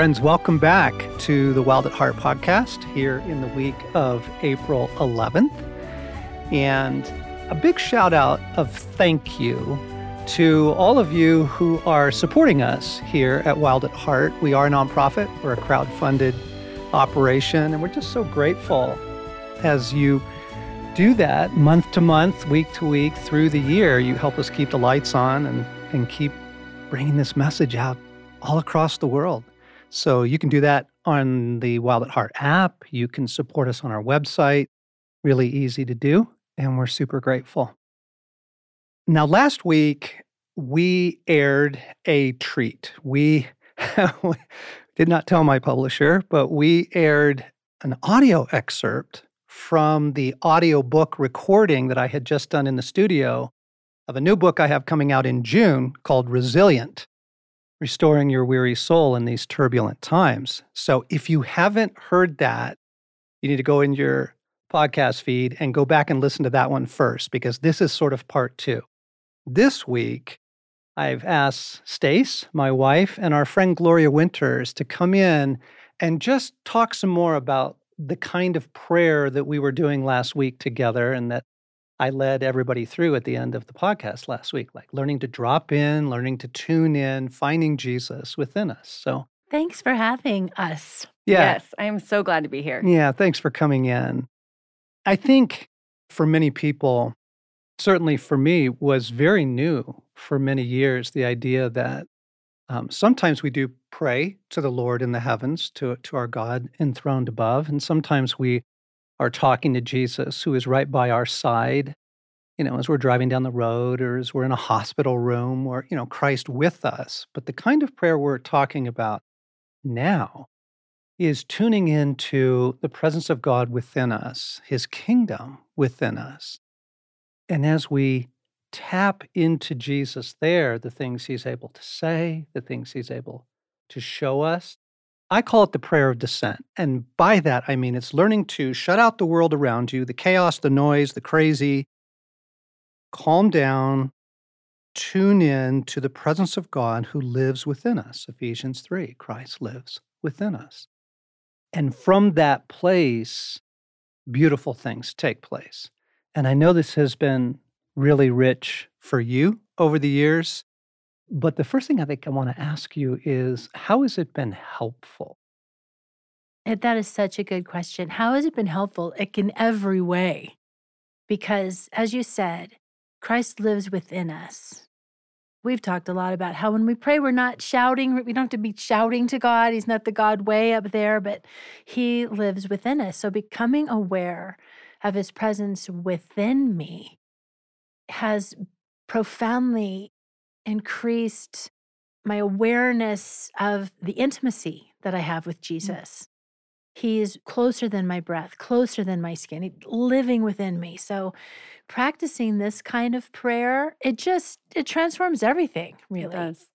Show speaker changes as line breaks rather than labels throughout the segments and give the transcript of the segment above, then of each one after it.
Friends, welcome back to the Wild at Heart podcast here in the week of April 11th. And a big shout out of thank you to all of you who are supporting us here at Wild at Heart. We are a nonprofit, we're a crowd-funded operation, and we're just so grateful as you do that month to month, week to week, through the year. You help us keep the lights on and, and keep bringing this message out all across the world. So you can do that on the Wild at Heart app. You can support us on our website. Really easy to do, and we're super grateful. Now, last week, we aired a treat. We did not tell my publisher, but we aired an audio excerpt from the audiobook recording that I had just done in the studio of a new book I have coming out in June called Resilient Restoring Your Weary Soul in These Turbulent Times. So if you haven't heard that, you need to go in your podcast feed and go back and listen to that one first because this is sort of part two. This week, I've asked Stace, my wife, and our friend Gloria Winters to come in and just talk some more about the kind of prayer that we were doing last week together and that I led everybody through at the end of the podcast last week, like learning to drop in, learning to tune in, finding Jesus within us. So
thanks for having us.
Yeah.
Yes, I am so glad to be here.
Yeah, thanks for coming in. I think for many people, certainly for me, was very new for many years the idea that um, sometimes we do pray to the Lord in the heavens, to, to our God enthroned above. And sometimes we are talking to Jesus, who is right by our side, you know, as we're driving down the road or as we're in a hospital room or, you know, Christ with us. But the kind of prayer we're talking about now is tuning into the presence of God within us, his kingdom within us. And as we tap into Jesus there, the things he's able to say, the things he's able to show us. I call it the prayer of descent. And by that, I mean it's learning to shut out the world around you, the chaos, the noise, the crazy, calm down, tune in to the presence of God who lives within us. Ephesians 3 Christ lives within us. And from that place, beautiful things take place. And I know this has been really rich for you over the years. But the first thing I think I want to ask you is how has it been helpful?
Eh, that is such a good question. How has it been helpful? Like in every way. Because as you said, Christ lives within us. We've talked a lot about how when we pray, we're not shouting. We don't have to be shouting to God. He's not the God way up there, but He lives within us. So becoming aware of His presence within me has profoundly increased my awareness of the intimacy that I have with mm. Jesus. He's closer than my breath, closer than my skin, living within me. So practicing this kind of prayer, it just it transforms everything, really. It
does.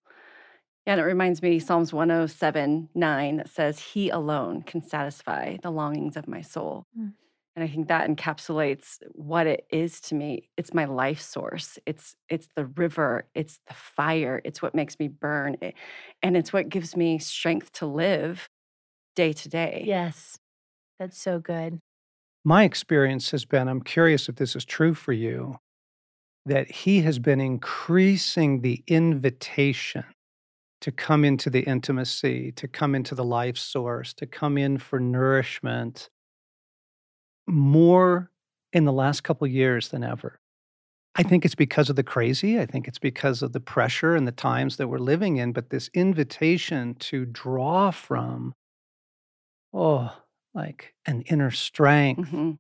Yeah, and it reminds me Psalms 107 9 that says, He alone can satisfy the longings of my soul. Mm. And I think that encapsulates what it is to me. It's my life source. It's it's the river, it's the fire, it's what makes me burn. It, and it's what gives me strength to live day to day.
Yes. That's so good.
My experience has been I'm curious if this is true for you that he has been increasing the invitation to come into the intimacy, to come into the life source, to come in for nourishment more in the last couple years than ever. I think it's because of the crazy. I think it's because of the pressure and the times that we're living in. But this invitation to draw from, oh, like an inner strength, mm-hmm.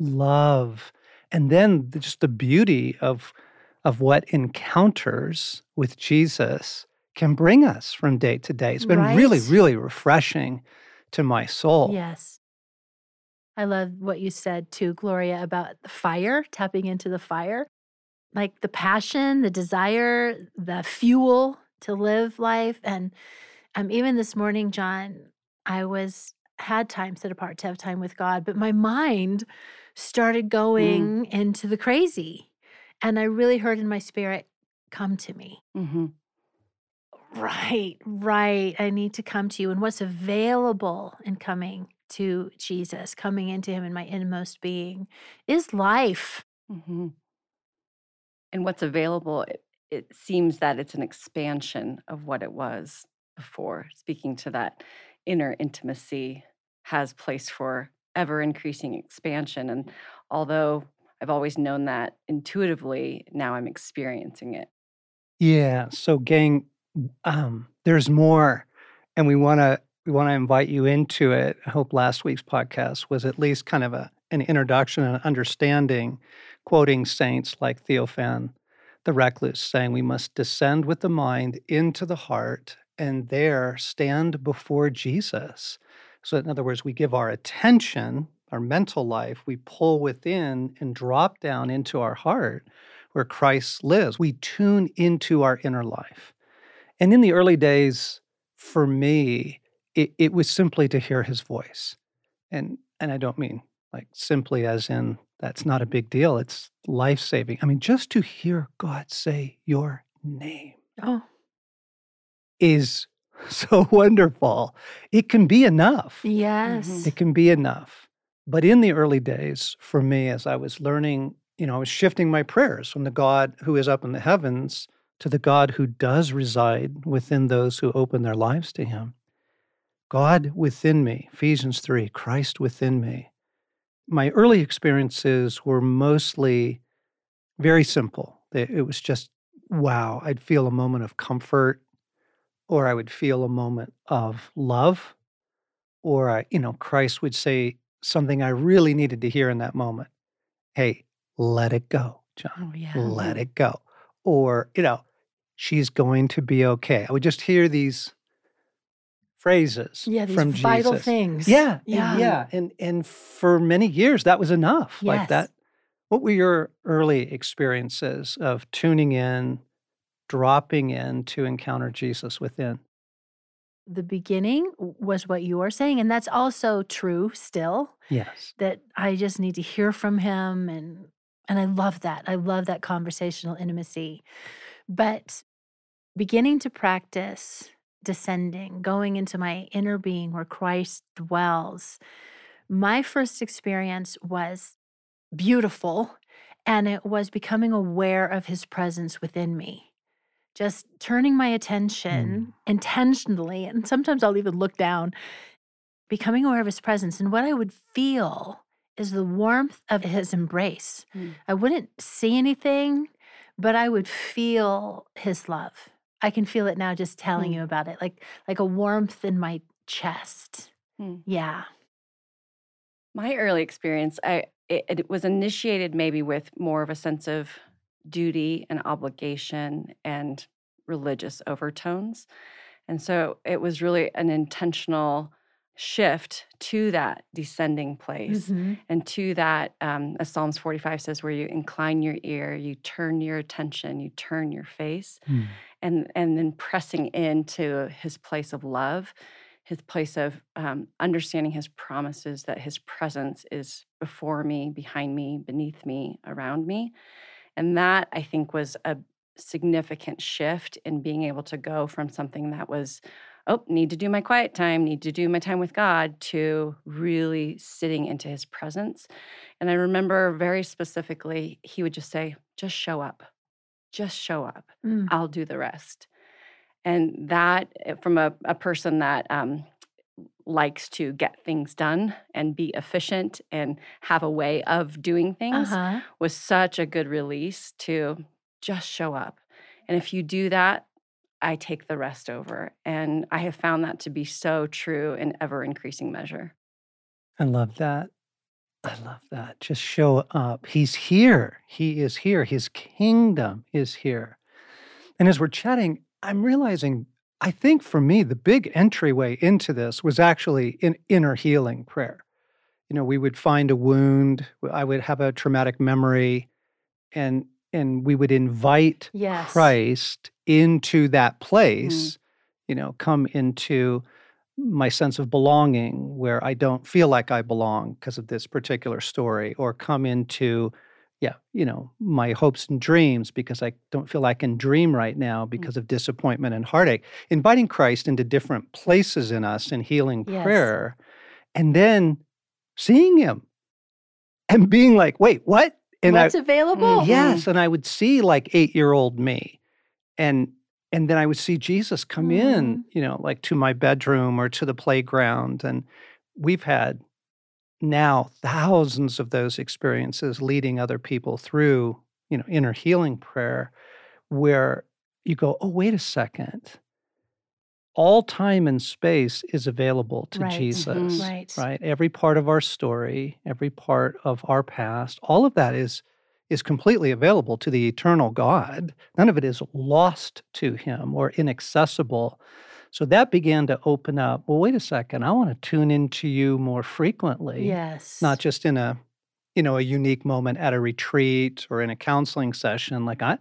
love, and then just the beauty of of what encounters with Jesus can bring us from day to day. It's been right. really, really refreshing to my soul.
Yes. I love what you said too, Gloria, about the fire, tapping into the fire. Like the passion, the desire, the fuel to live life. And um, even this morning, John, I was had time set apart to have time with God, but my mind started mm. going mm. into the crazy. And I really heard in my spirit, come to me. Mm-hmm. Right, right. I need to come to you. And what's available in coming to Jesus, coming into him in my inmost being, is life.
hmm And what's available, it, it seems that it's an expansion of what it was before. Speaking to that inner intimacy has place for ever increasing expansion. And although I've always known that intuitively, now I'm experiencing it.
Yeah. So, gang, um, there's more, and we want to we want to invite you into it. I hope last week's podcast was at least kind of a an introduction and understanding, quoting saints like Theophan the Recluse, saying we must descend with the mind into the heart and there stand before Jesus. So, in other words, we give our attention, our mental life, we pull within and drop down into our heart where Christ lives. We tune into our inner life. And in the early days, for me, it, it was simply to hear his voice. And and I don't mean like simply as in that's not a big deal. It's life saving. I mean, just to hear God say your name
Oh,
is so wonderful. It can be enough.
yes.
It can be enough. But in the early days, for me, as I was learning, you know, I was shifting my prayers from the God who is up in the heavens to the God who does reside within those who open their lives to Him. God within me, Ephesians 3, Christ within me. My early experiences were mostly very simple. It was just, wow, I'd feel a moment of comfort, or I would feel a moment of love, or I, you know, Christ would say something I really needed to hear in that moment. Hey, let it go, John.
Oh, yeah.
Let it go. Or, you know, she's going to be okay. I would just hear these phrases
Yeah, these
from
vital
Jesus.
things.
Yeah, and
Yeah.
yeah, and and for many years that was enough. Like that. What were your early experiences of tuning in, dropping in to encounter Jesus within?
The beginning was what you are saying. And that's also true still,
Yes.
that I just need to hear from him. And and I love that. I love that conversational intimacy. But beginning to practice descending, going into my inner being where Christ dwells, my first experience was beautiful. And it was becoming aware of his presence within me. Just turning my attention intentionally, and sometimes I'll even look down, becoming aware of his presence. And what I would feel is the warmth of his embrace.
Mm.
I wouldn't see anything, but I would feel his love. I can feel it now just telling
Mm.
you about it, like like a warmth in my chest.
Mm.
Yeah.
My early experience, I it, it was initiated maybe with more of a sense of duty and obligation and religious overtones. And so it was really an intentional shift to that descending place
Mhm.
and to that, um, as Psalms 45 says, where you incline your ear, you turn your attention, you turn your face,
Mm.
and and then pressing into his place of love his place of um, understanding his promises that his presence is before me behind me beneath me around me and that i think was a significant shift in being able to go from something that was oh need to do my quiet time need to do my time with god to really sitting into his presence and i remember very specifically he would just say just show up just show up
Mm.
I'll do the rest. And that, eh, from a, a person that um, likes to get things done and be efficient and have a way of doing things,
Uh-huh.
was such a good release to just show up. And if you do that, I take the rest over. And I have found that to be so true in ever increasing measure.
I love that. I love that. Just show up. He's here. He is here. His kingdom is here. And as we're chatting, I'm realizing, I think for me, the big entryway into this was actually in inner healing prayer. You know, we would find a wound, I would have a traumatic memory, and and we would invite
Yes.
Christ into that place, you know, come into my sense of belonging where I don't feel like I belong because of this particular story, or come into, yeah, you know, my hopes and dreams because I don't feel like I can dream right now mm. because of disappointment and heartache. Inviting Christ into different places in us in healing yes. prayer, and then seeing Him and being like, wait, what?
And What's I, available?
Mm, yes, and I would see like eight year old me, and and then I would see Jesus come mm. in, you know, like to my bedroom or to the playground, and we've had now thousands of those experiences leading other people through, you know, inner healing prayer, where you go, oh, wait a second. All time and space is available to
right. Mm-hmm.
Jesus.
Mm-hmm. Right.
Right. Every part of our story, every part of our past, all of that is is completely available to the eternal God. None of it is lost to him or inaccessible. So that began to open up. Well, wait a second. I want to tune into you more frequently.
Yes.
Not just in a, you know, a unique moment at a retreat or in a counseling session. Like I,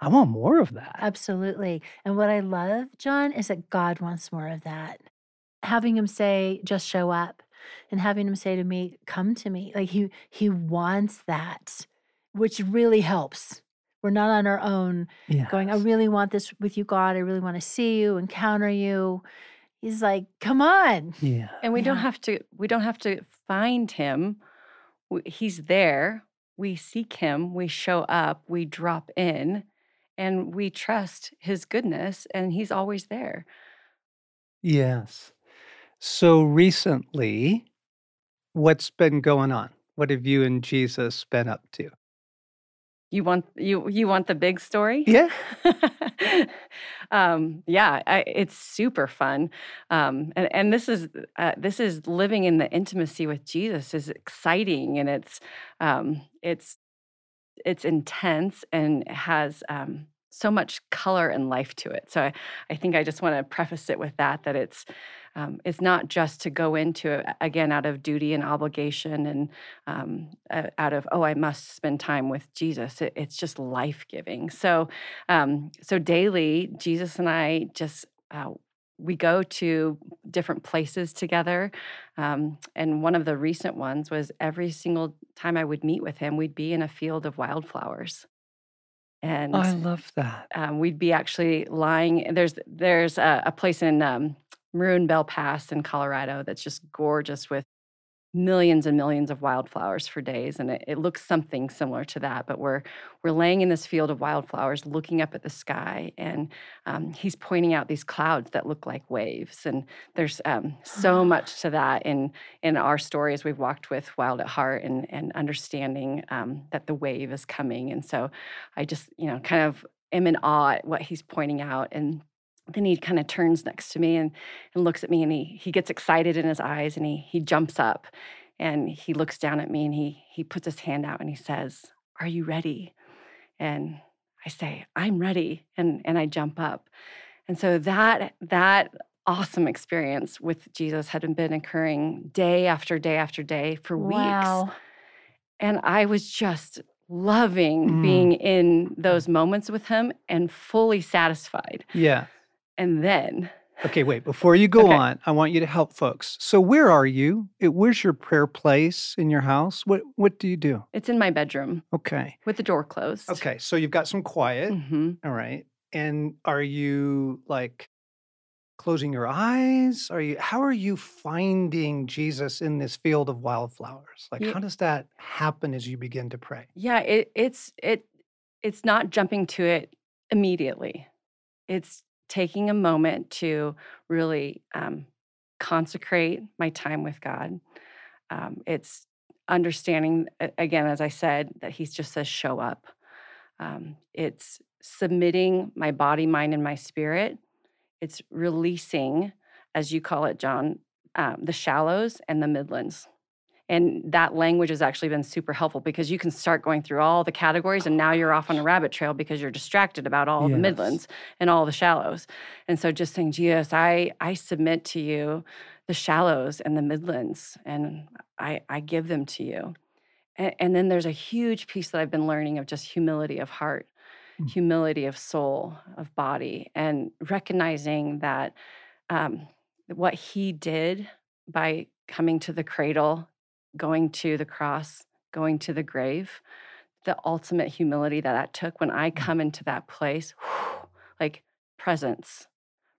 I want more of that.
Absolutely. And what I love, John, is that God wants more of that. Having him say, just show up and having him say to me, come to me. Like he he wants that, which really helps we're not on our own yes. going, I really want this with you, God. I really want to see you, encounter you. He's like, come on.
Yeah.
And we
yeah.
don't have to, we don't have to find him. He's there. We seek him, we show up, we drop in, and we trust his goodness, and he's always there.
Yes. So recently, what's been going on? What have you and Jesus been up to?
You want you you want the big story?
Yeah.
um, yeah, I, it's super fun, um, and and this is uh, this is living in the intimacy with Jesus is exciting, and it's um, it's it's intense and has um, so much color and life to it. So I, I think I just want to preface it with that that it's um, it's not just to go into it again out of duty and obligation and um, uh, out of oh I must spend time with Jesus. It, it's just life giving. So um, so daily, Jesus and I just. Uh, we go to different places together. Um, and one of the recent ones was every single time I would meet with him, we'd be in a field of wildflowers. And
I love that.
Um, we'd be actually lying. There's there's a, a place in um, Maroon Bell Pass in Colorado that's just gorgeous with millions and millions of wildflowers for days and it, it, looks something similar to that but we're we're laying in this field of wildflowers looking up at the sky and um, he's pointing out these clouds that look like waves and there's um, so much to that in in our stories we've walked with wild at heart and and understanding um, that the wave is coming and so i just you know kind of am in awe at what he's pointing out and then he kind of turns next to me and, and looks at me and he, he gets excited in his eyes and he, he jumps up and he looks down at me and he, he puts his hand out and he says, Are you ready? And I say, I'm ready. And, and I jump up. And so that, that awesome experience with Jesus had been occurring day after day after day for wow. weeks. And I was just loving mm. being in those moments with him and fully satisfied.
Yeah.
And then.
Okay, wait. Before you go okay. on, I want you to help folks. So, where are you? It, Where's your prayer place in your house? What What do you do?
It's in my bedroom.
Okay.
With the door closed.
Okay, so you've got some quiet.
Mm-hmm.
All right. And are you like closing your eyes? Are you? How are you finding Jesus in this field of wildflowers? Like, yeah. how does that happen as you begin to pray?
Yeah, it, it's it it's not jumping to it immediately. It's taking a moment to really um, consecrate my time with God. Um, it's understanding, again, as I said, that He just says, show up. Um, it's submitting my body, mind, and my spirit. It's releasing, as you call it, John, um, the shallows and the midlands. And that language has actually been super helpful because you can start going through all the categories and now you're off on a rabbit trail because you're distracted about all yes. the midlands and all the shallows. And so just saying, Jesus, I, I submit to you the shallows and the midlands and I, I give them to you. And, and then there's a huge piece that I've been learning of just humility of heart, mm. humility of soul, of body, and recognizing that um, what he did by coming to the cradle going to the cross, going to the grave, the ultimate humility that that took when I come into that place, whew, like presence,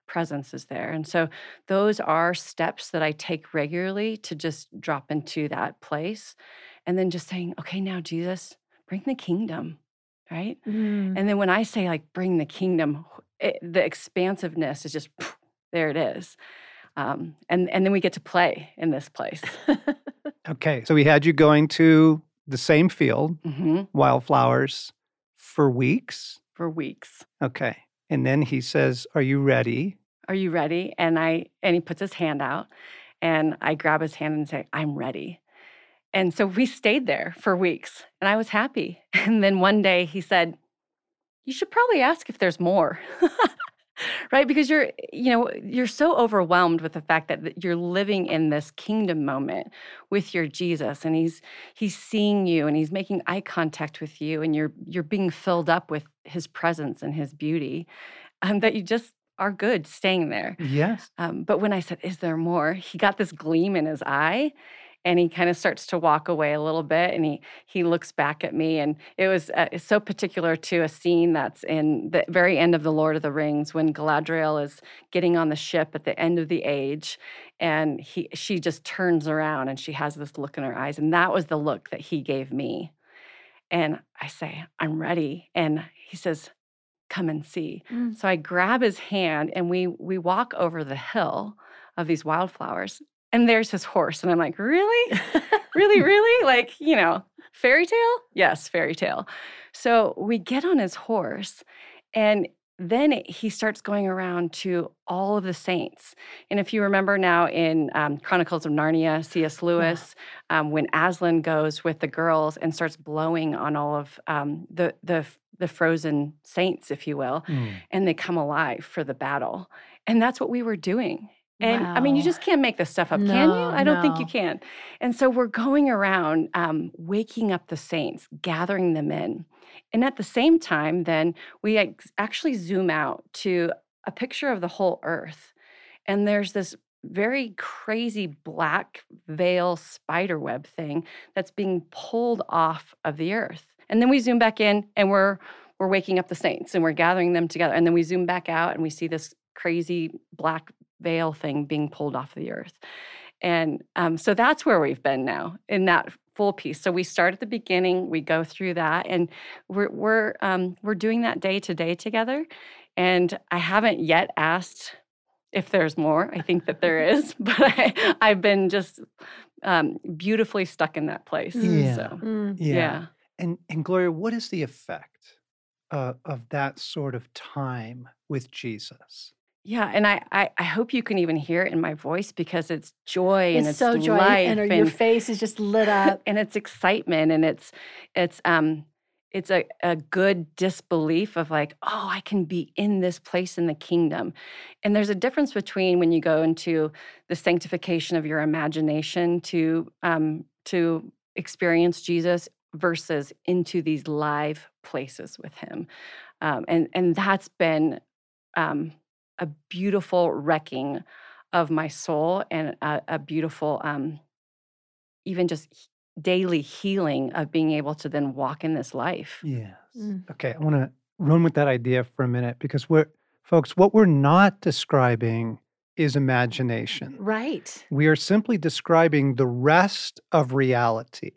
presence is there. And so those are steps that I take regularly to just drop into that place. And then just saying, okay, now Jesus, bring the kingdom, right?
Mm.
And then when I say like bring the kingdom, it, the expansiveness is just there it is. Um, and and then we get to play in this place.
Okay, so we had you going to the same field,
hmm
wildflowers, for weeks.
For weeks.
Okay. And then he says, Are you ready?
Are you ready? And I and he puts his hand out, and I grab his hand and say, I'm ready. And so we stayed there for weeks, and I was happy. And then one day he said, You should probably ask if there's more. right because you're you know you're so overwhelmed with the fact that you're living in this kingdom moment with your jesus and he's he's seeing you and he's making eye contact with you and you're you're being filled up with his presence and his beauty um, that you just are good staying there
Yes.
um, but when I said, Is there more? He got this gleam in his eye and he kind of starts to walk away a little bit and he he looks back at me and it was uh, so particular to a scene that's in the very end of the lord of the rings when galadriel is getting on the ship at the end of the age and he she just turns around and she has this look in her eyes and that was the look that he gave me and i say i'm ready and he says come and see
Mm.
so I grab his hand and we we walk over the hill of these wildflowers. And there's his horse. And I'm like, really? really, really? Like, you know, fairy tale? Yes, fairy tale. So we get on his horse and then he starts going around to all of the saints. And if you remember now in um, Chronicles of Narnia, C.S. Lewis, um, when Aslan goes with the girls and starts blowing on all of um, the, the, the frozen saints, if you will,
Mm.
and they come alive for the battle. And that's what we were doing. And I mean, you just can't make this stuff up, can you? I don't think you can. And so we're going around, um, waking up the saints, gathering them in. And at the same time, then we ex- actually zoom out to a picture of the whole earth. And there's this very crazy black veil spider web thing that's being pulled off of the earth. And then we zoom back in and we're we're waking up the saints and we're gathering them together. And then we zoom back out and we see this crazy black veil thing being pulled off the earth. And um, so that's where we've been now in that full piece. So we start at the beginning, we go through that, and we're we're um, we're doing that day to day together. And I haven't yet asked if there's more. I think that there is, but I, I've been just um, beautifully stuck in that place.
Yeah.
So
Mm.
Yeah.
yeah.
And and Gloria, what is the effect uh, of that sort of time with Jesus?
Yeah, and I, I I hope you can even hear it in my voice because it's joy and
It's
it's
so joy, and
and,
your face is just lit up.
and it's excitement and it's it's um it's a, a good disbelief of like oh i can be in this place in the kingdom and there's a difference between when you go into the sanctification of your imagination to um to experience jesus versus into these live places with him um, and and that's been um, a beautiful wrecking of my soul and a, a beautiful um, even just daily healing of being able to then walk in this life
Yes.
Mm.
Okay, I want to run with that idea for a minute because we're folks, what we're not describing is imagination.
Right.
We are simply describing the rest of reality.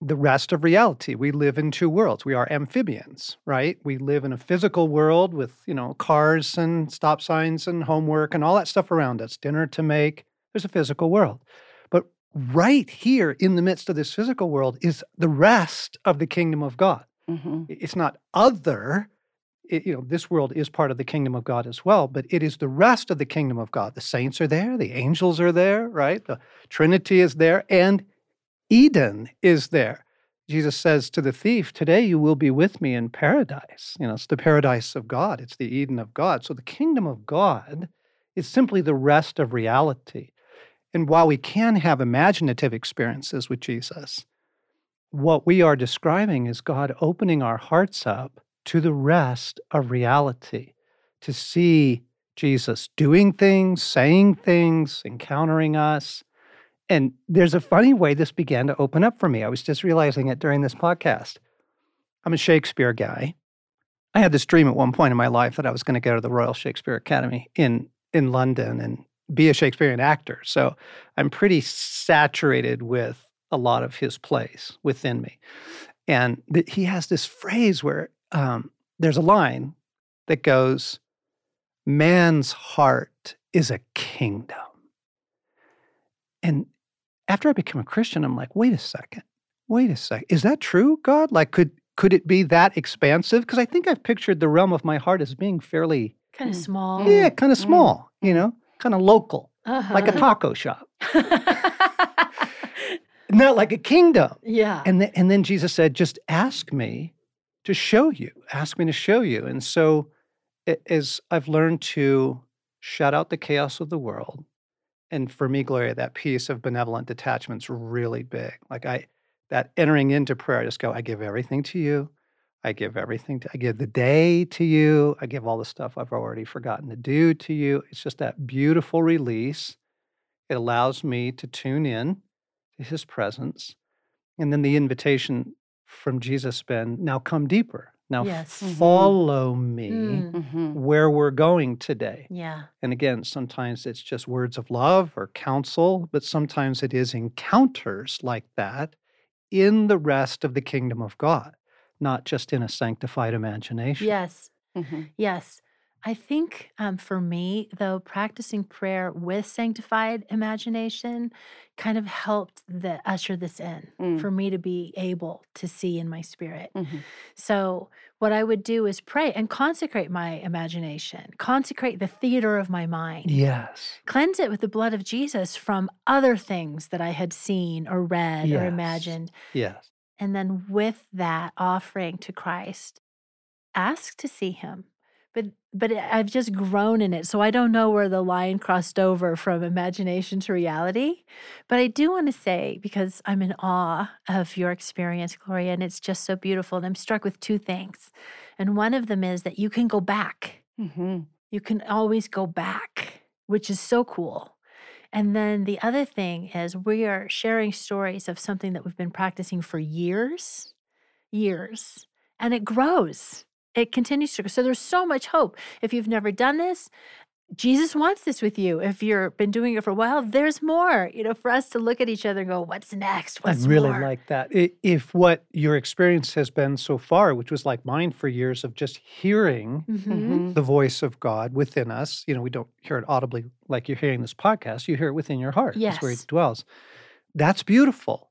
The rest of reality. We live in two worlds. We are amphibians, right? We live in a physical world with, you know, cars and stop signs and homework and all that stuff around us, dinner to make. There's a physical world. But right here in the midst of this physical world is the rest of the kingdom of God.
hmm
It's not other. It- you know, this world is part of the kingdom of God as well, but it is the rest of the kingdom of God. The saints are there, the angels are there, right? The Trinity is there, and Eden is there. Jesus says to the thief, Today you will be with me in paradise. You know, it's the paradise of God, it's the Eden of God. So the kingdom of God is simply the rest of reality. And while we can have imaginative experiences with Jesus, what we are describing is God opening our hearts up to the rest of reality, to see Jesus doing things, saying things, encountering us. And there's a funny way this began to open up for me. I was just realizing it during this podcast. I'm a Shakespeare guy. I had this dream at one point in my life that I was going to go to the Royal Shakespeare Academy in in London and be a Shakespearean actor. So I'm pretty saturated with a lot of his plays within me. And th- he has this phrase where um, there's a line that goes, Man's heart is a kingdom. And after I became a Christian, I'm like, wait a second, wait a second. Is that true, God? Like, could could it be that expansive? Because I think I've pictured the realm of my heart as being fairly
kind of mm. small.
Yeah, kind of mm. small, you know, kind of local, uh-huh. like a uh-huh. taco shop. Not like a kingdom.
Yeah.
And, th- and then Jesus said, just ask me to show you, ask me to show you. And so it, as I've learned to shut out the chaos of the world, and for me, Gloria, that piece of benevolent detachment's really big. Like I, that entering into prayer, I just go, I give everything to you. I give everything to, I give the day to you. I give all the stuff I've already forgotten to do to you. It's just that beautiful release. It allows me to tune in to his presence. And then the invitation from Jesus been now come deeper. Now
yes.
Mm-hmm. follow mm-hmm. me mm-hmm. where we're going today.
Yeah.
And again, sometimes it's just words of love or counsel, but sometimes it is encounters like that in the rest of the kingdom of God, not just in a sanctified imagination.
Yes. Mm-hmm. Yes. I think um, for me, though, practicing prayer with sanctified imagination kind of helped the, usher this in mm. for me to be able to see in my spirit. Mm-hmm. So, what I would do is pray and consecrate my imagination, consecrate the theater of my mind.
Yes.
Cleanse it with the blood of Jesus from other things that I had seen or read yes. or imagined.
Yes.
And then with that offering to Christ, ask to see him but but I've just grown in it. So I don't know where the line crossed over from imagination to reality. But I do want to say, because I'm in awe of your experience, Gloria, and it's just so beautiful. And I'm struck with two things. And one of them is that you can go back. Mm-hmm. You can always go back, which is so cool. And then the other thing is we are sharing stories of something that we've been practicing for years, years, and it grows it continues to grow. So there's so much hope. If you've never done this, Jesus wants this with you. If you've been doing it for a while, there's more. You know, for us to look at each other and go, "What's next? What's
I really
more?
like that. If what your experience has been so far, which was like mine for years, of just hearing mm-hmm. the voice of God within us, you know, we don't hear it audibly like you're hearing this podcast. You hear it within your heart.
Yes,
That's where it dwells. That's beautiful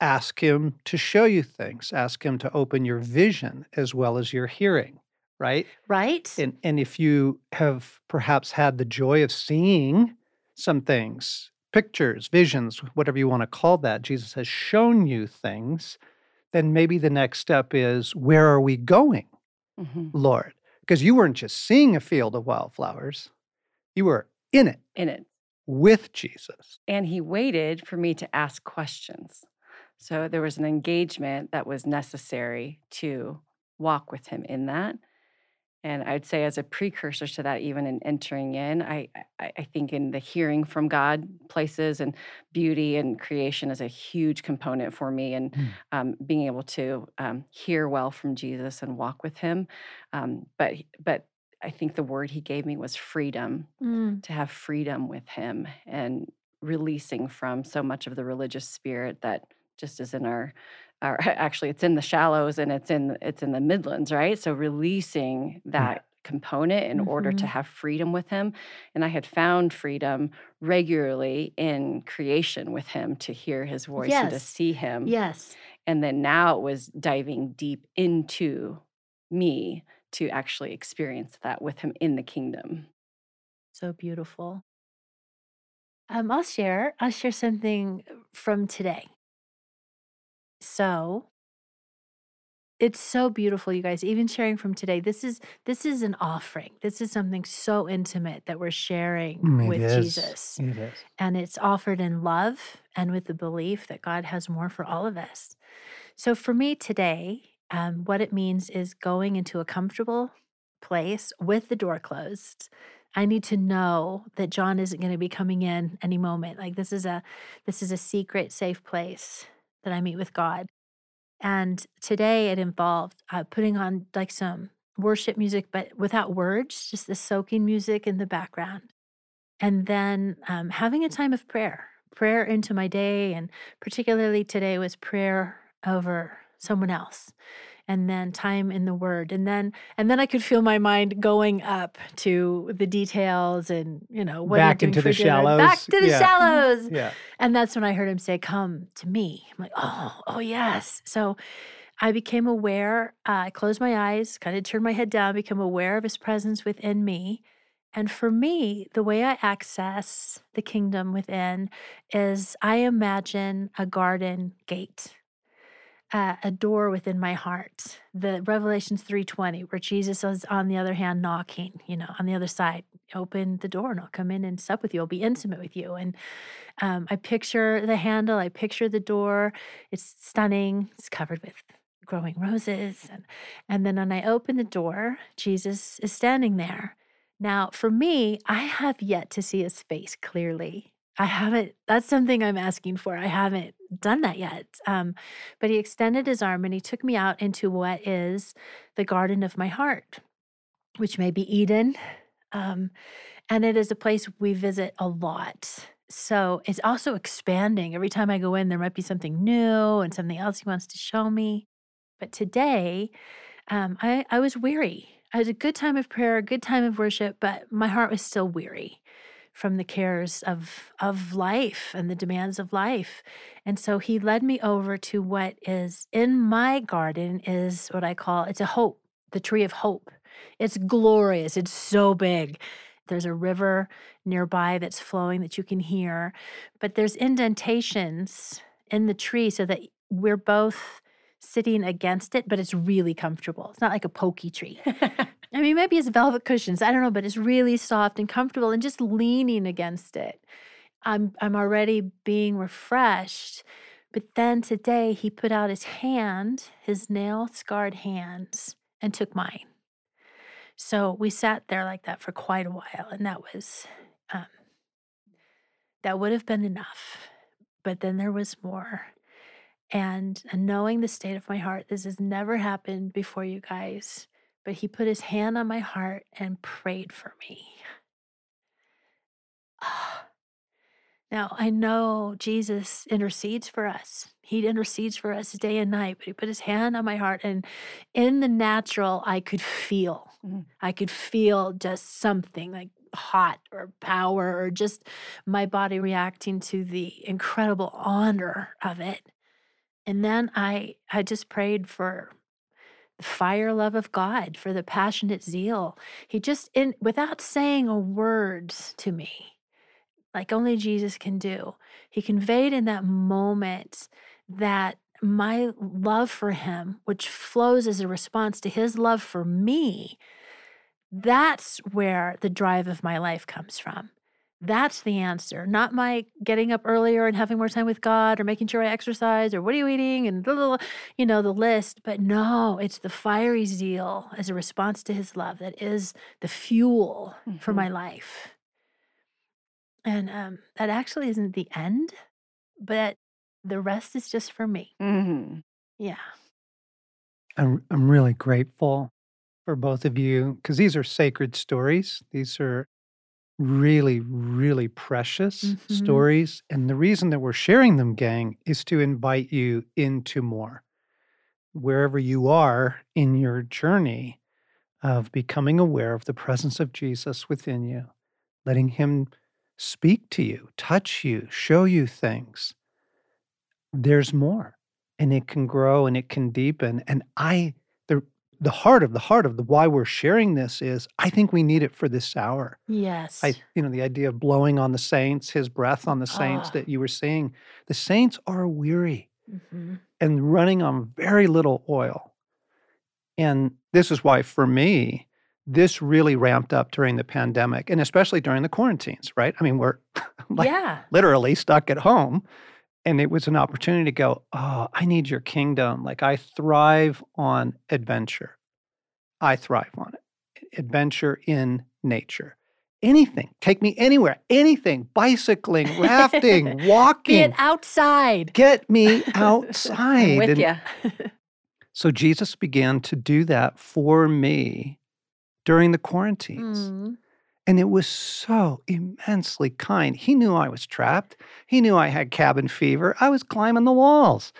ask him to show you things ask him to open your vision as well as your hearing right?
Right.
And and if you have perhaps had the joy of seeing some things pictures visions whatever you want to call that jesus has shown you things then maybe the next step is where are we going mm-hmm. lord? Because you weren't just seeing a field of wildflowers you were in it
in it.
with jesus.
And he waited for me to ask questions so there was an engagement that was necessary to walk with him in that. And I'd say, as a precursor to that, even in entering in, I, I, I think in the hearing from God places and beauty and creation is a huge component for me, and mm. um, being able to um, hear well from Jesus and walk with Him. Um, but but I think the word He gave me was freedom, mm. to have freedom with Him and releasing from so much of the religious spirit that just as in our our actually it's in the shallows and it's in it's in the midlands right so releasing that component in mm-hmm. order to mm-hmm. have freedom with him and i had found freedom regularly in creation with him to hear his voice yes. and to see him
yes
and then now it was diving deep into me to actually experience that with him in the kingdom
so beautiful um, I'll share. I'll share something from today. So it's so beautiful, you guys. Even sharing from today, this is this is an offering. This is something so intimate that we're sharing
mm,
with
is.
Jesus.
It.
And it's offered in love and with the belief that God has more for all of us. So for me today, um, what it means is going into a comfortable place with the door closed. I need to know that John isn't going to be coming in any moment. Like this is a this is a secret, safe place that I meet with God. And today it involved uh, putting on like some worship music, but without words, just the soaking music in the background. And then um, having a time of prayer, prayer into my day. And particularly today was prayer over someone else and then time in the word and then and then i could feel my mind going up to the details and you know what
back into the
dinner.
shallows
back to the
yeah.
shallows
yeah
and that's when i heard him say come to me i'm like oh oh yes so i became aware uh, i closed my eyes kind of turned my head down become aware of his presence within me and for me, the way I access the kingdom within is I imagine a garden gate uh, a door within my heart. The Revelations 3:20, where Jesus is on the other hand knocking, you know, on the other side. Open the door and I'll come in and sup with you. I'll be intimate with you. And um, I picture the handle. I picture the door. It's stunning. It's covered with growing roses. And, and then when I open the door, Jesus is standing there. Now, for me, I have yet to see his face clearly. I haven't, that's something I'm asking for. I haven't done that yet. Um, but he extended his arm and he took me out into what is the garden of my heart, which may be Eden. Um, and it is a place we visit a lot. So it's also expanding. Every time I go in, there might be something new and something else he wants to show me. But today, um, I, I was weary. I had a good time of prayer, a good time of worship, but my heart was still weary from the cares of of life and the demands of life. And so he led me over to what is in my garden is what I call it's a hope, the tree of hope. It's glorious. It's so big. There's a river nearby that's flowing that you can hear, but there's indentations in the tree so that we're both sitting against it, but it's really comfortable. It's not like a pokey tree. I mean, maybe it's velvet cushions. I don't know, but it's really soft and comfortable and just leaning against it. I'm I'm already being refreshed. But then today he put out his hand, his nail scarred hands, and took mine. So we sat there like that for quite a while, and that was um, that would have been enough. But then there was more. And, and knowing the state of my heart, this has never happened before, you guys but he put his hand on my heart and prayed for me. Now, I know Jesus intercedes for us. He intercedes for us day and night, but he put his hand on my heart. And in the natural, I could feel, mm-hmm. I could feel just something like hot or power or just my body reacting to the incredible honor of it. And then I, I just prayed for fire love of God, for the passionate zeal. He just in without saying a word to me, like only Jesus can do. He conveyed in that moment that my love for him, which flows as a response to his love for me, that's where the drive of my life comes from. That's the answer, not my getting up earlier and having more time with God or making sure I exercise or what are you eating and blah, blah, blah, you know, the list. But no, it's the fiery zeal as a response to his love that is the fuel mm-hmm. for my life. And um, that actually isn't the end, but the rest is just for me.
Mm-hmm.
Yeah.
I'm, I'm really grateful for both of you because these are sacred stories. These are really, really precious mm-hmm. stories. And the reason that we're sharing them, gang, is to invite you into more. Wherever you are in your journey of becoming aware of the presence of Jesus within you, letting Him speak to you, touch you, show you things, there's more. And it can grow and it can deepen. And I, the heart of the heart of the why we're sharing this is I think we need it for this hour.
Yes.
I you know the idea of blowing on the saints, his breath on the saints oh. that you were saying. The saints are weary mm-hmm. and running on very little oil. And this is why for me this really ramped up during the pandemic and especially during the quarantines, right? I mean, we're like yeah. literally stuck at home and it was an opportunity to go, oh, I need your kingdom. Like I thrive on adventure. I thrive on it. Adventure in nature. anything. Take me anywhere, anything, bicycling, rafting, walking.
Get outside.
Get me outside.
with you.
So Jesus began to do that for me during the quarantines.
Mm.
And it was so immensely kind. He knew I was trapped. He knew I had cabin fever. I was climbing the walls.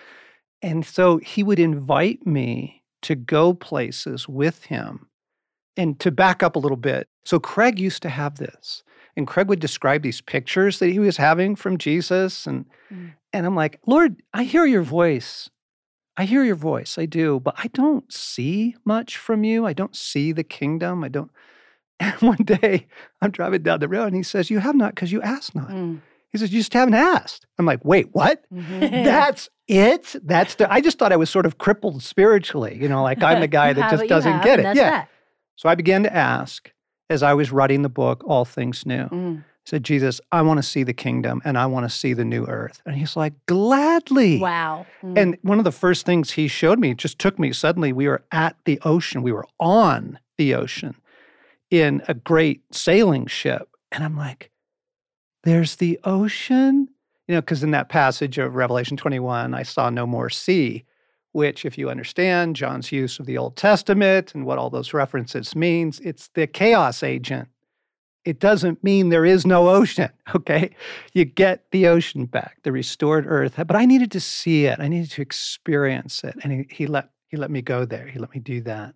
And so he would invite me to go places with him. And to back up a little bit, so Craig used to have this. And Craig would describe these pictures that he was having from Jesus. And,
Mm.
and I'm like, Lord, I hear your voice. I hear your voice. I do. But I don't see much from you. I don't see the kingdom. I don't. And one day I'm driving down the road and he says, You have not because you asked not.
Mm.
He says, You just haven't asked. I'm like, Wait, what?
Mhm.
That's it? That's the. I just thought I was sort of crippled spiritually, you know, like I'm the guy that just doesn't
have,
get it. Yeah.
that.
So I began to ask as I was writing the book, All Things New. I
Mm.
said, Jesus, I want to see the kingdom and I want to see the new earth. And he's like, Gladly.
Wow.
Mm.
And one of the first things he showed me, just took me suddenly, we were at the ocean, we were on the ocean in a great sailing ship. And I'm like, there's the ocean? You know, because in that passage of Revelation 21, I saw no more sea, which, if you understand John's use of the Old Testament and what all those references means, it's the chaos agent. It doesn't mean there is no ocean, okay? You get the ocean back, the restored earth. But I needed to see it. I needed to experience it. And he, he let he let me go there. He let me do that.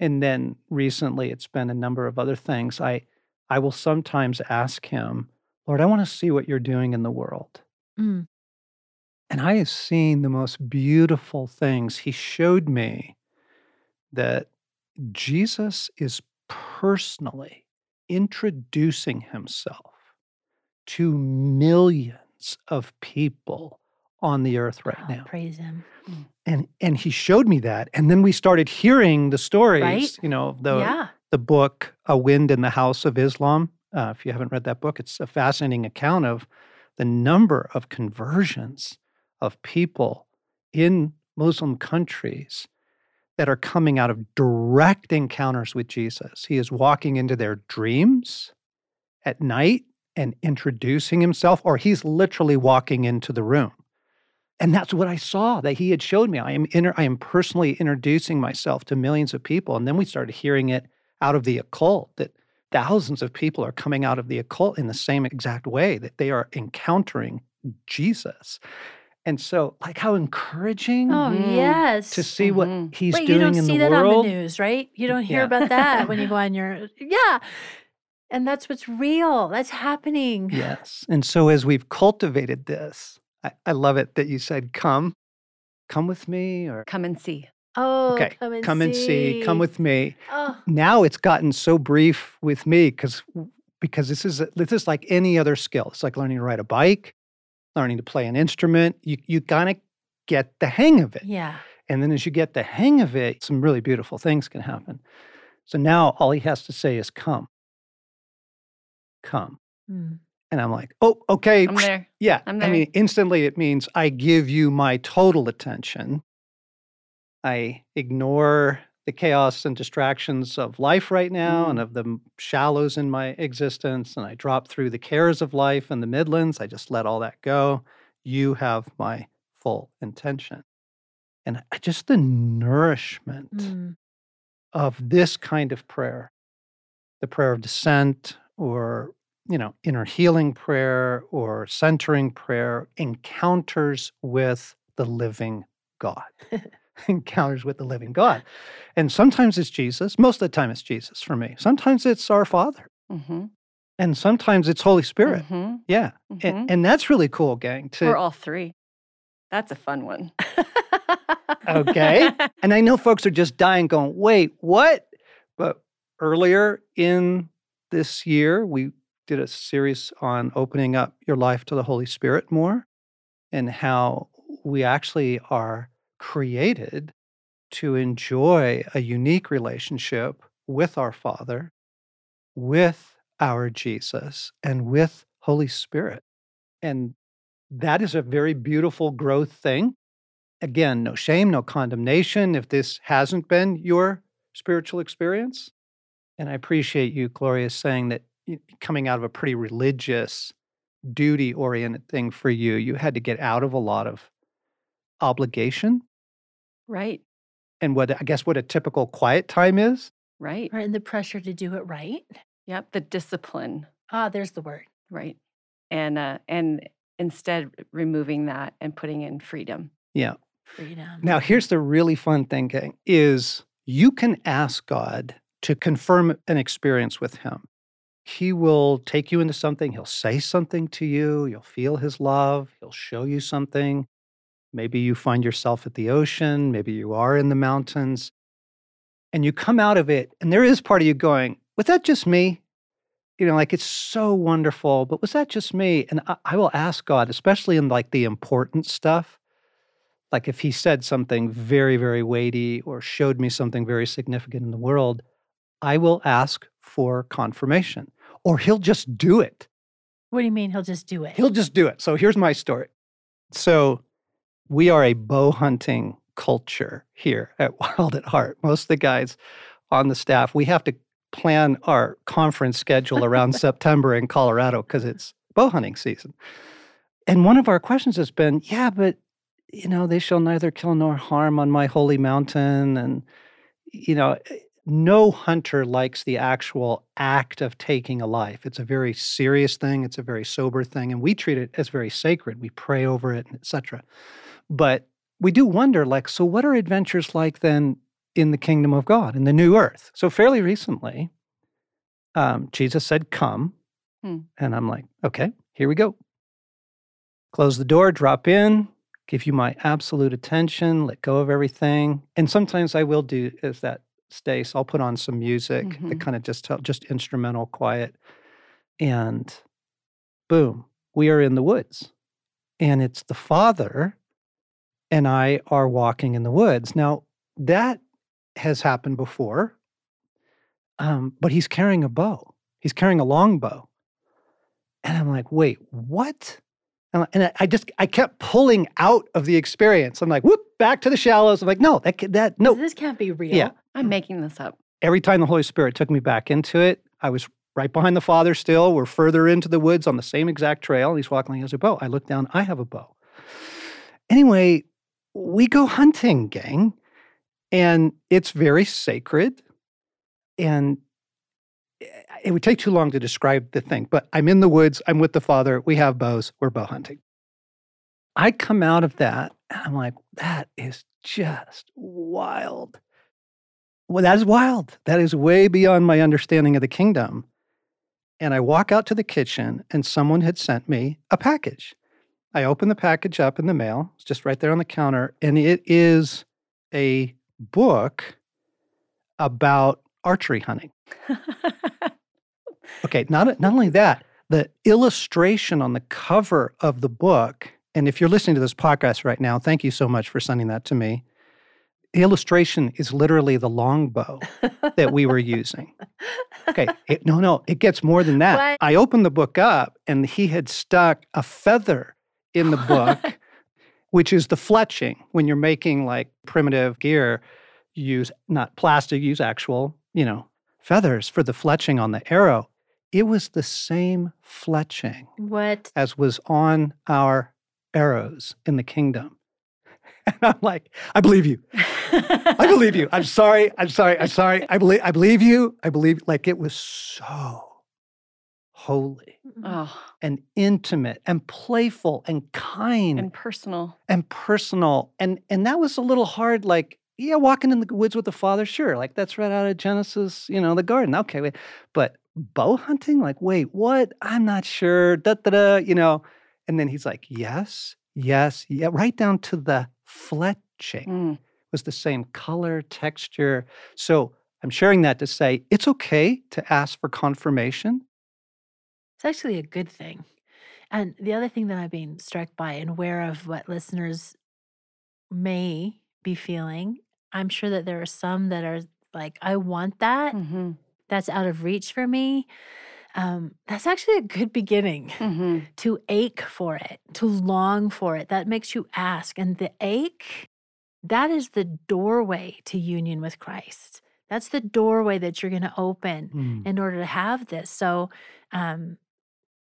And then recently it's been a number of other things. I I will sometimes ask him, Lord, I want to see what you're doing in the world.
Mm.
And I have seen the most beautiful things. He showed me that Jesus is personally introducing himself to millions of people on the earth right
Oh,
now.
Praise him.
And and he showed me that. And then we started hearing the stories,
Right?
you know, the
yeah.
the book A Wind in the House of Islam. Uh, if you haven't read that book, it's a fascinating account of the number of conversions of people in Muslim countries that are coming out of direct encounters with Jesus. He is walking into their dreams at night and introducing himself, or he's literally walking into the room. And that's what I saw that he had showed me. I am inter- I am personally introducing myself to millions of people. And then we started hearing it out of the occult that thousands of people are coming out of the occult in the same exact way that they are encountering Jesus. And so, like, how encouraging
Oh,
Mhm.
yes.
to see what
Mhm.
he's
Wait, you
doing
don't see that
world.
on the news, right? You don't hear
Yeah.
about that when you go on your yeah. And that's what's real. That's happening.
Yes. And so, as we've cultivated this, I, I love it that you said, Come, come with me, or
Come and see.
Oh,
okay,
come and
come and see, come with me.
Oh,
now it's gotten so brief with me because because this is this is like any other skill. It's like learning to ride a bike, learning to play an instrument. You you gotta get the hang of it,
yeah.
and then as you get the hang of it, some really beautiful things can happen. So now all he has to say is come, come,
Mm.
And I'm like, oh, okay,
I'm there.
yeah.
I'm
I mean, instantly it means I give you my total attention. I ignore the chaos and distractions of life right now and
Mm.
of the shallows in my existence. And I drop through the cares of life and the Midlands. I just let all that go. You have my full intention. And just the nourishment
Mm.
of this kind of prayer the prayer of descent or you know inner healing prayer or centering prayer encounters with the living god encounters with the living god and sometimes it's jesus most of the time it's jesus for me sometimes it's our father
Mm-hmm.
and sometimes it's holy spirit
Mm-hmm.
yeah and, and that's really cool gang to
Or all three. That's a fun one.
Okay. And I know folks are just dying, going, wait, what? But earlier in this year, we did a series on opening up your life to the Holy Spirit more and how we actually are created to enjoy a unique relationship with our Father, with our Jesus, and with Holy Spirit. And that is a very beautiful growth thing again, no shame, no condemnation if this hasn't been your spiritual experience. And I appreciate you, Gloria, saying that coming out of a pretty religious, duty oriented thing for you. You had to get out of a lot of obligation.
Right.
And what I guess what a typical quiet time is.
Right.
Right. And the pressure to do it right.
Yep. The discipline.
Ah, there's the word.
Right. And uh and instead removing that and putting in freedom.
Yeah.
Freedom.
Now, here's the really fun thing, is you can ask God to confirm an experience with Him. He will take you into something, He'll say something to you, you'll feel His love, He'll show you something. Maybe you find yourself at the ocean, maybe you are in the mountains, and you come out of it, and there is part of you going, Was that just me? You know, like it's so wonderful, but was that just me? And I, I will ask God, especially in like the important stuff like if he said something very, very weighty or showed me something very significant in the world, I will ask for confirmation or he'll just do it.
What do you mean he'll just do it?
He'll just do it. So here's my story. So we are a bow hunting culture here at Wild at Heart. Most of the guys on the staff, we have to plan our conference schedule around September in Colorado because it's bow hunting season. And one of our questions has been, yeah, but you know, they shall neither kill nor harm on my holy mountain. And, you know, eh, no hunter likes the actual act of taking a life. It's a very serious thing, it's a very sober thing, and we treat it as very sacred. We pray over it, etc. But we do wonder, like, so what are adventures like then in the kingdom of God, in the new earth? So fairly recently, um, Jesus said, Come. Hmm. And I'm like, okay, here we go. Close the door, drop in, give you my absolute attention, let go of everything. And sometimes I will do is that Stace. I'll put on some music mm-hmm. that kind of just just instrumental, quiet, and boom, we are in the woods, and it's the father and I are walking in the woods. Now that has happened before, um, but he's carrying a bow. He's carrying a long bow, and I'm like, wait, what? And I just I kept pulling out of the experience. I'm like, whoop, back to the shallows. I'm like, no, that that no,
this can't be real.
Yeah,
I'm making this up.
Every time the Holy Spirit took me back into it, I was right behind the Father. Still, we're further into the woods on the same exact trail. He's walking. He has a bow. I look down. I have a bow. Anyway, we go hunting, gang, and it's very sacred. And eh, it would take too long to describe the thing, but I'm in the woods, I'm with the father, we have bows, we're bow hunting. I come out of that and I'm like, that is just wild. Well, that is wild. That is way beyond my understanding of the kingdom. And I walk out to the kitchen and someone had sent me a package. I open the package up in the mail, it's just right there on the counter, and it is a book about archery hunting. Okay, not not only that, the illustration on the cover of the book, and if you're listening to this podcast right now, thank you so much for sending that to me. The illustration is literally the longbow that we were using. Okay, it, no, no, it gets more than that. What? I opened the book up, and he had stuck a feather in the book, which is the fletching. When you're making like primitive gear, use not plastic, use actual, you know, feathers for the fletching on the arrow. It was the same fletching
what
as was on our arrows in the kingdom. And I'm like, I believe you. I believe you. I'm sorry. I'm sorry. I'm sorry. I believe I believe you. I believe like it was so holy
oh.
and intimate and playful and kind
and personal.
And personal. And and that was a little hard like yeah, walking in the woods with the father, sure. Like that's right out of Genesis, you know, the garden. Okay, wait. But bow hunting? Like, wait, what? I'm not sure. Da da da, you know. And then he's like, yes, yes, yeah, right down to the fletching mm. was the same color, texture. So I'm sharing that to say it's okay to ask for confirmation.
It's actually a good thing. And the other thing that I've been struck by and aware of what listeners may be feeling, I'm sure that there are some that are like, I want that. Mm-hmm that's out of reach for me, um, that's actually a good beginning mm-hmm. to ache for it, to long for it. That makes you ask. And the ache, that is the doorway to union with Christ. That's the doorway that you're going to open
Mm.
in order to have this. So, um,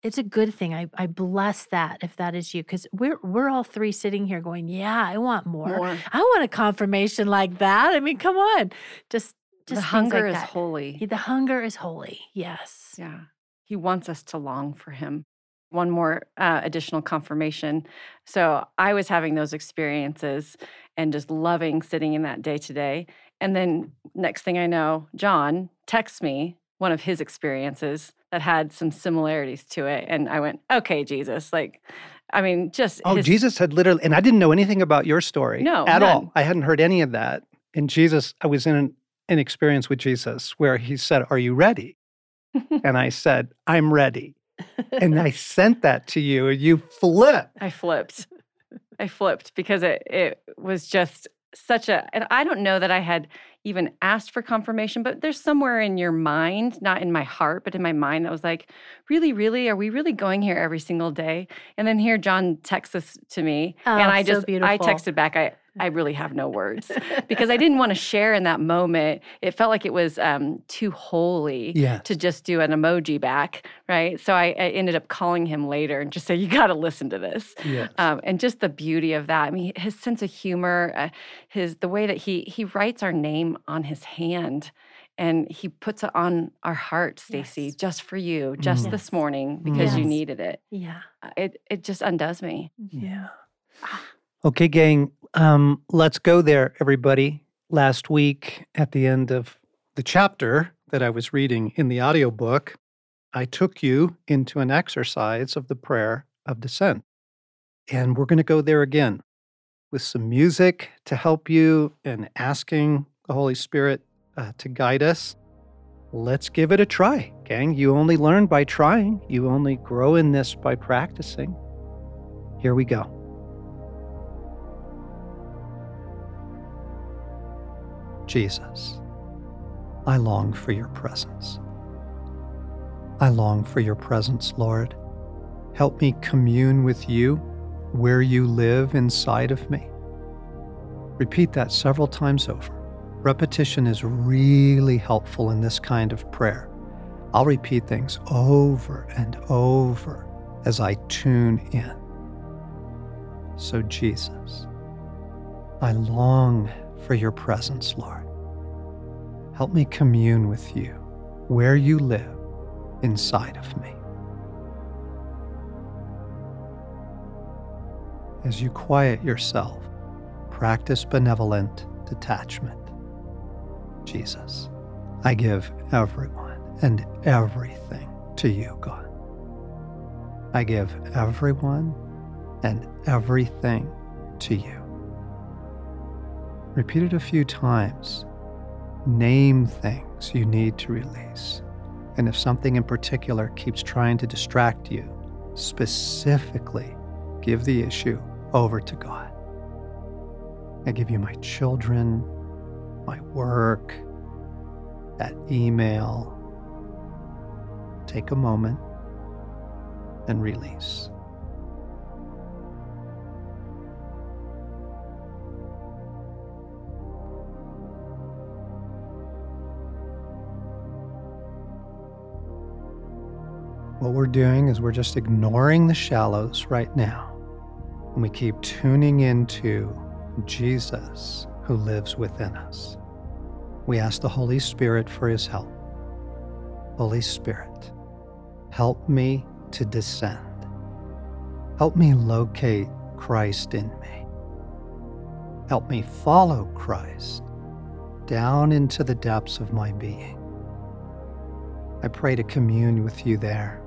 it's a good thing. I, I bless that if that is you, because we're we're all three sitting here going, yeah, I want more.
More.
I want a confirmation like that. I mean, come on, just just
The hunger
like
is
that.
holy.
The hunger is holy. Yes.
Yeah. He wants us to long for him. One more uh, additional confirmation. So I was having those experiences and just loving sitting in that day to day. And then next thing I know, John texts me one of his experiences that had some similarities to it. And I went, okay, Jesus. Like, I mean, just.
Oh,
his-
Jesus had literally, and I didn't know anything about your story
No,
at all. I hadn't heard any of that. And Jesus, I was in an, an experience with Jesus where he said, Are you ready? And I said, I'm ready. And I sent that to you, and you flipped.
I flipped. I flipped because it it was just such a and I don't know that I had even asked for confirmation, but there's somewhere in your mind, not in my heart, but in my mind that was like, really, really, are we really going here every single day? And then here John texts us to me. and
Oh,
I
so
just I texted back, I I really have no words. because I didn't want to share in that moment. It felt like it was um, too holy
Yes.
to just do an emoji back, right? So I, I ended up calling him later and just say, "You got to listen to this."
Yes.
Um, and just the beauty of that. I mean, his sense of humor, uh, his the way that he he writes our name on his hand. And he puts it on our heart, Stasi,
Yes.
just for you, just
Mm.
this
Yes.
morning because you needed it.
Yeah.
Uh, It it just undoes me.
Yeah. Okay, gang, um, let's go there, everybody. Last week, at the end of the chapter that I was reading in the audiobook, I took you into an exercise of the prayer of descent. And we're going to go there again with some music to help you and asking the Holy Spirit uh, to guide us. Let's give it a try, gang. You only learn by trying, you only grow in this by practicing. Here we go. Jesus, I long for your presence. I long for your presence, Lord. Help me commune with you where you live inside of me. Repeat that several times over. Repetition is really helpful in this kind of prayer. I'll repeat things over and over as I tune in. So, Jesus, I long for your presence, Lord. Help me commune with you where you live inside of me. As you quiet yourself, practice benevolent detachment. Jesus, I give everyone and everything to you, God. I give everyone and everything to you. Repeat it a few times. Name things you need to release. And if something in particular keeps trying to distract you, specifically give the issue over to God. I give you my children, my work, that email. Take a moment and release. What we're doing is we're just ignoring the shallows right now. And we keep tuning into Jesus who lives within us. We ask the Holy Spirit for his help. Holy Spirit, help me to descend. Help me locate Christ in me. Help me follow Christ down into the depths of my being. I pray to commune with you there.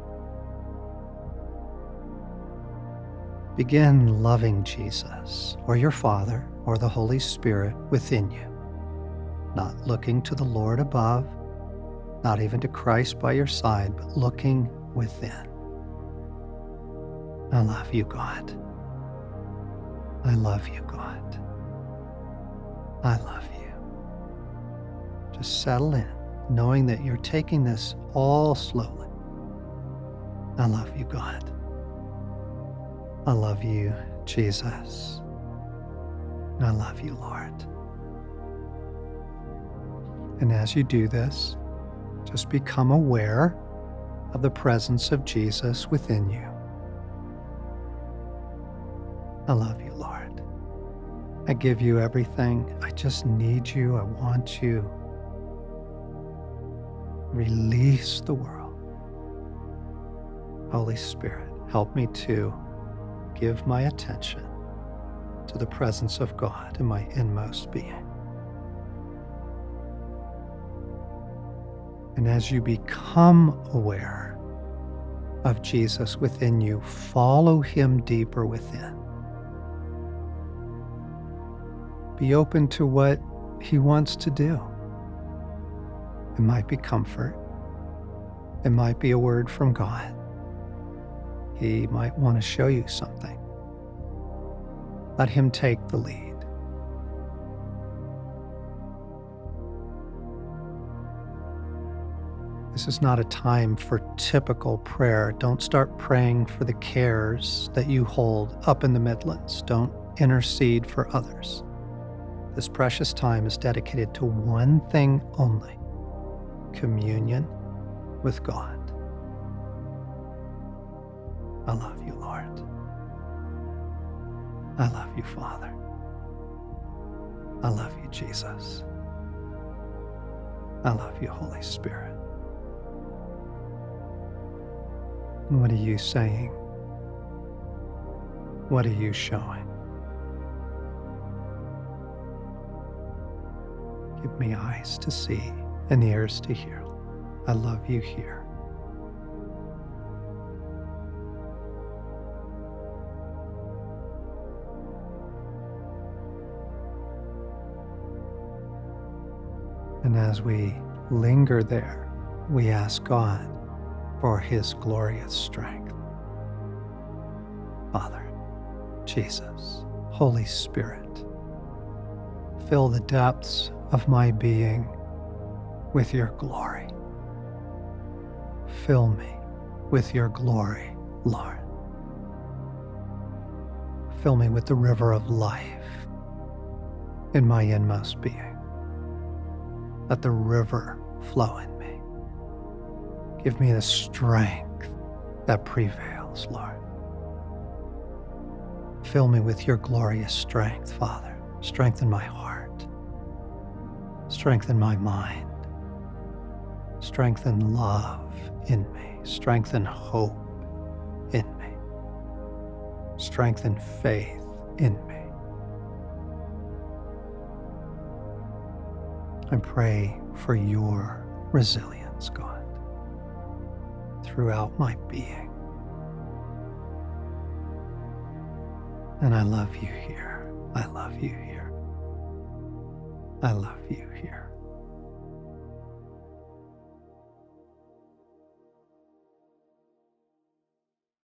Begin loving Jesus or your Father or the Holy Spirit within you, not looking to the Lord above, not even to Christ by your side, but looking within. I love you, God. I love you, God. I love you. Just settle in, knowing that you're taking this all slowly. I love you, God. I love you, Jesus. I love you, Lord. And as you do this, just become aware of the presence of Jesus within you. I love you, Lord. I give you everything. I just need you. I want you. Release the world. Holy Spirit, help me to give my attention to the presence of God in my inmost being. And as you become aware of Jesus within you, follow him deeper within. Be open to what he wants to do. It might be comfort, it might be a word from God. He might want to show you something. Let him take the lead. This is not a time for typical prayer. Don't start praying for the cares that you hold up in the Midlands. Don't intercede for others. This precious time is dedicated to one thing only communion with God. I love you, Lord. I love you, Father. I love you, Jesus. I love you, Holy Spirit. What are you saying? What are you showing? Give me eyes to see and ears to hear. I love you here. And as we linger there, we ask God for his glorious strength. Father, Jesus, Holy Spirit, fill the depths of my being with your glory. Fill me with your glory, Lord. Fill me with the river of life in my inmost being. Let the river flow in me. Give me the strength that prevails, Lord. Fill me with your glorious strength, Father. Strengthen my heart. Strengthen my mind. Strengthen love in me. Strengthen hope in me. Strengthen faith in me. I pray for your resilience, God throughout my being. And I love you here. I love you here. I love you here.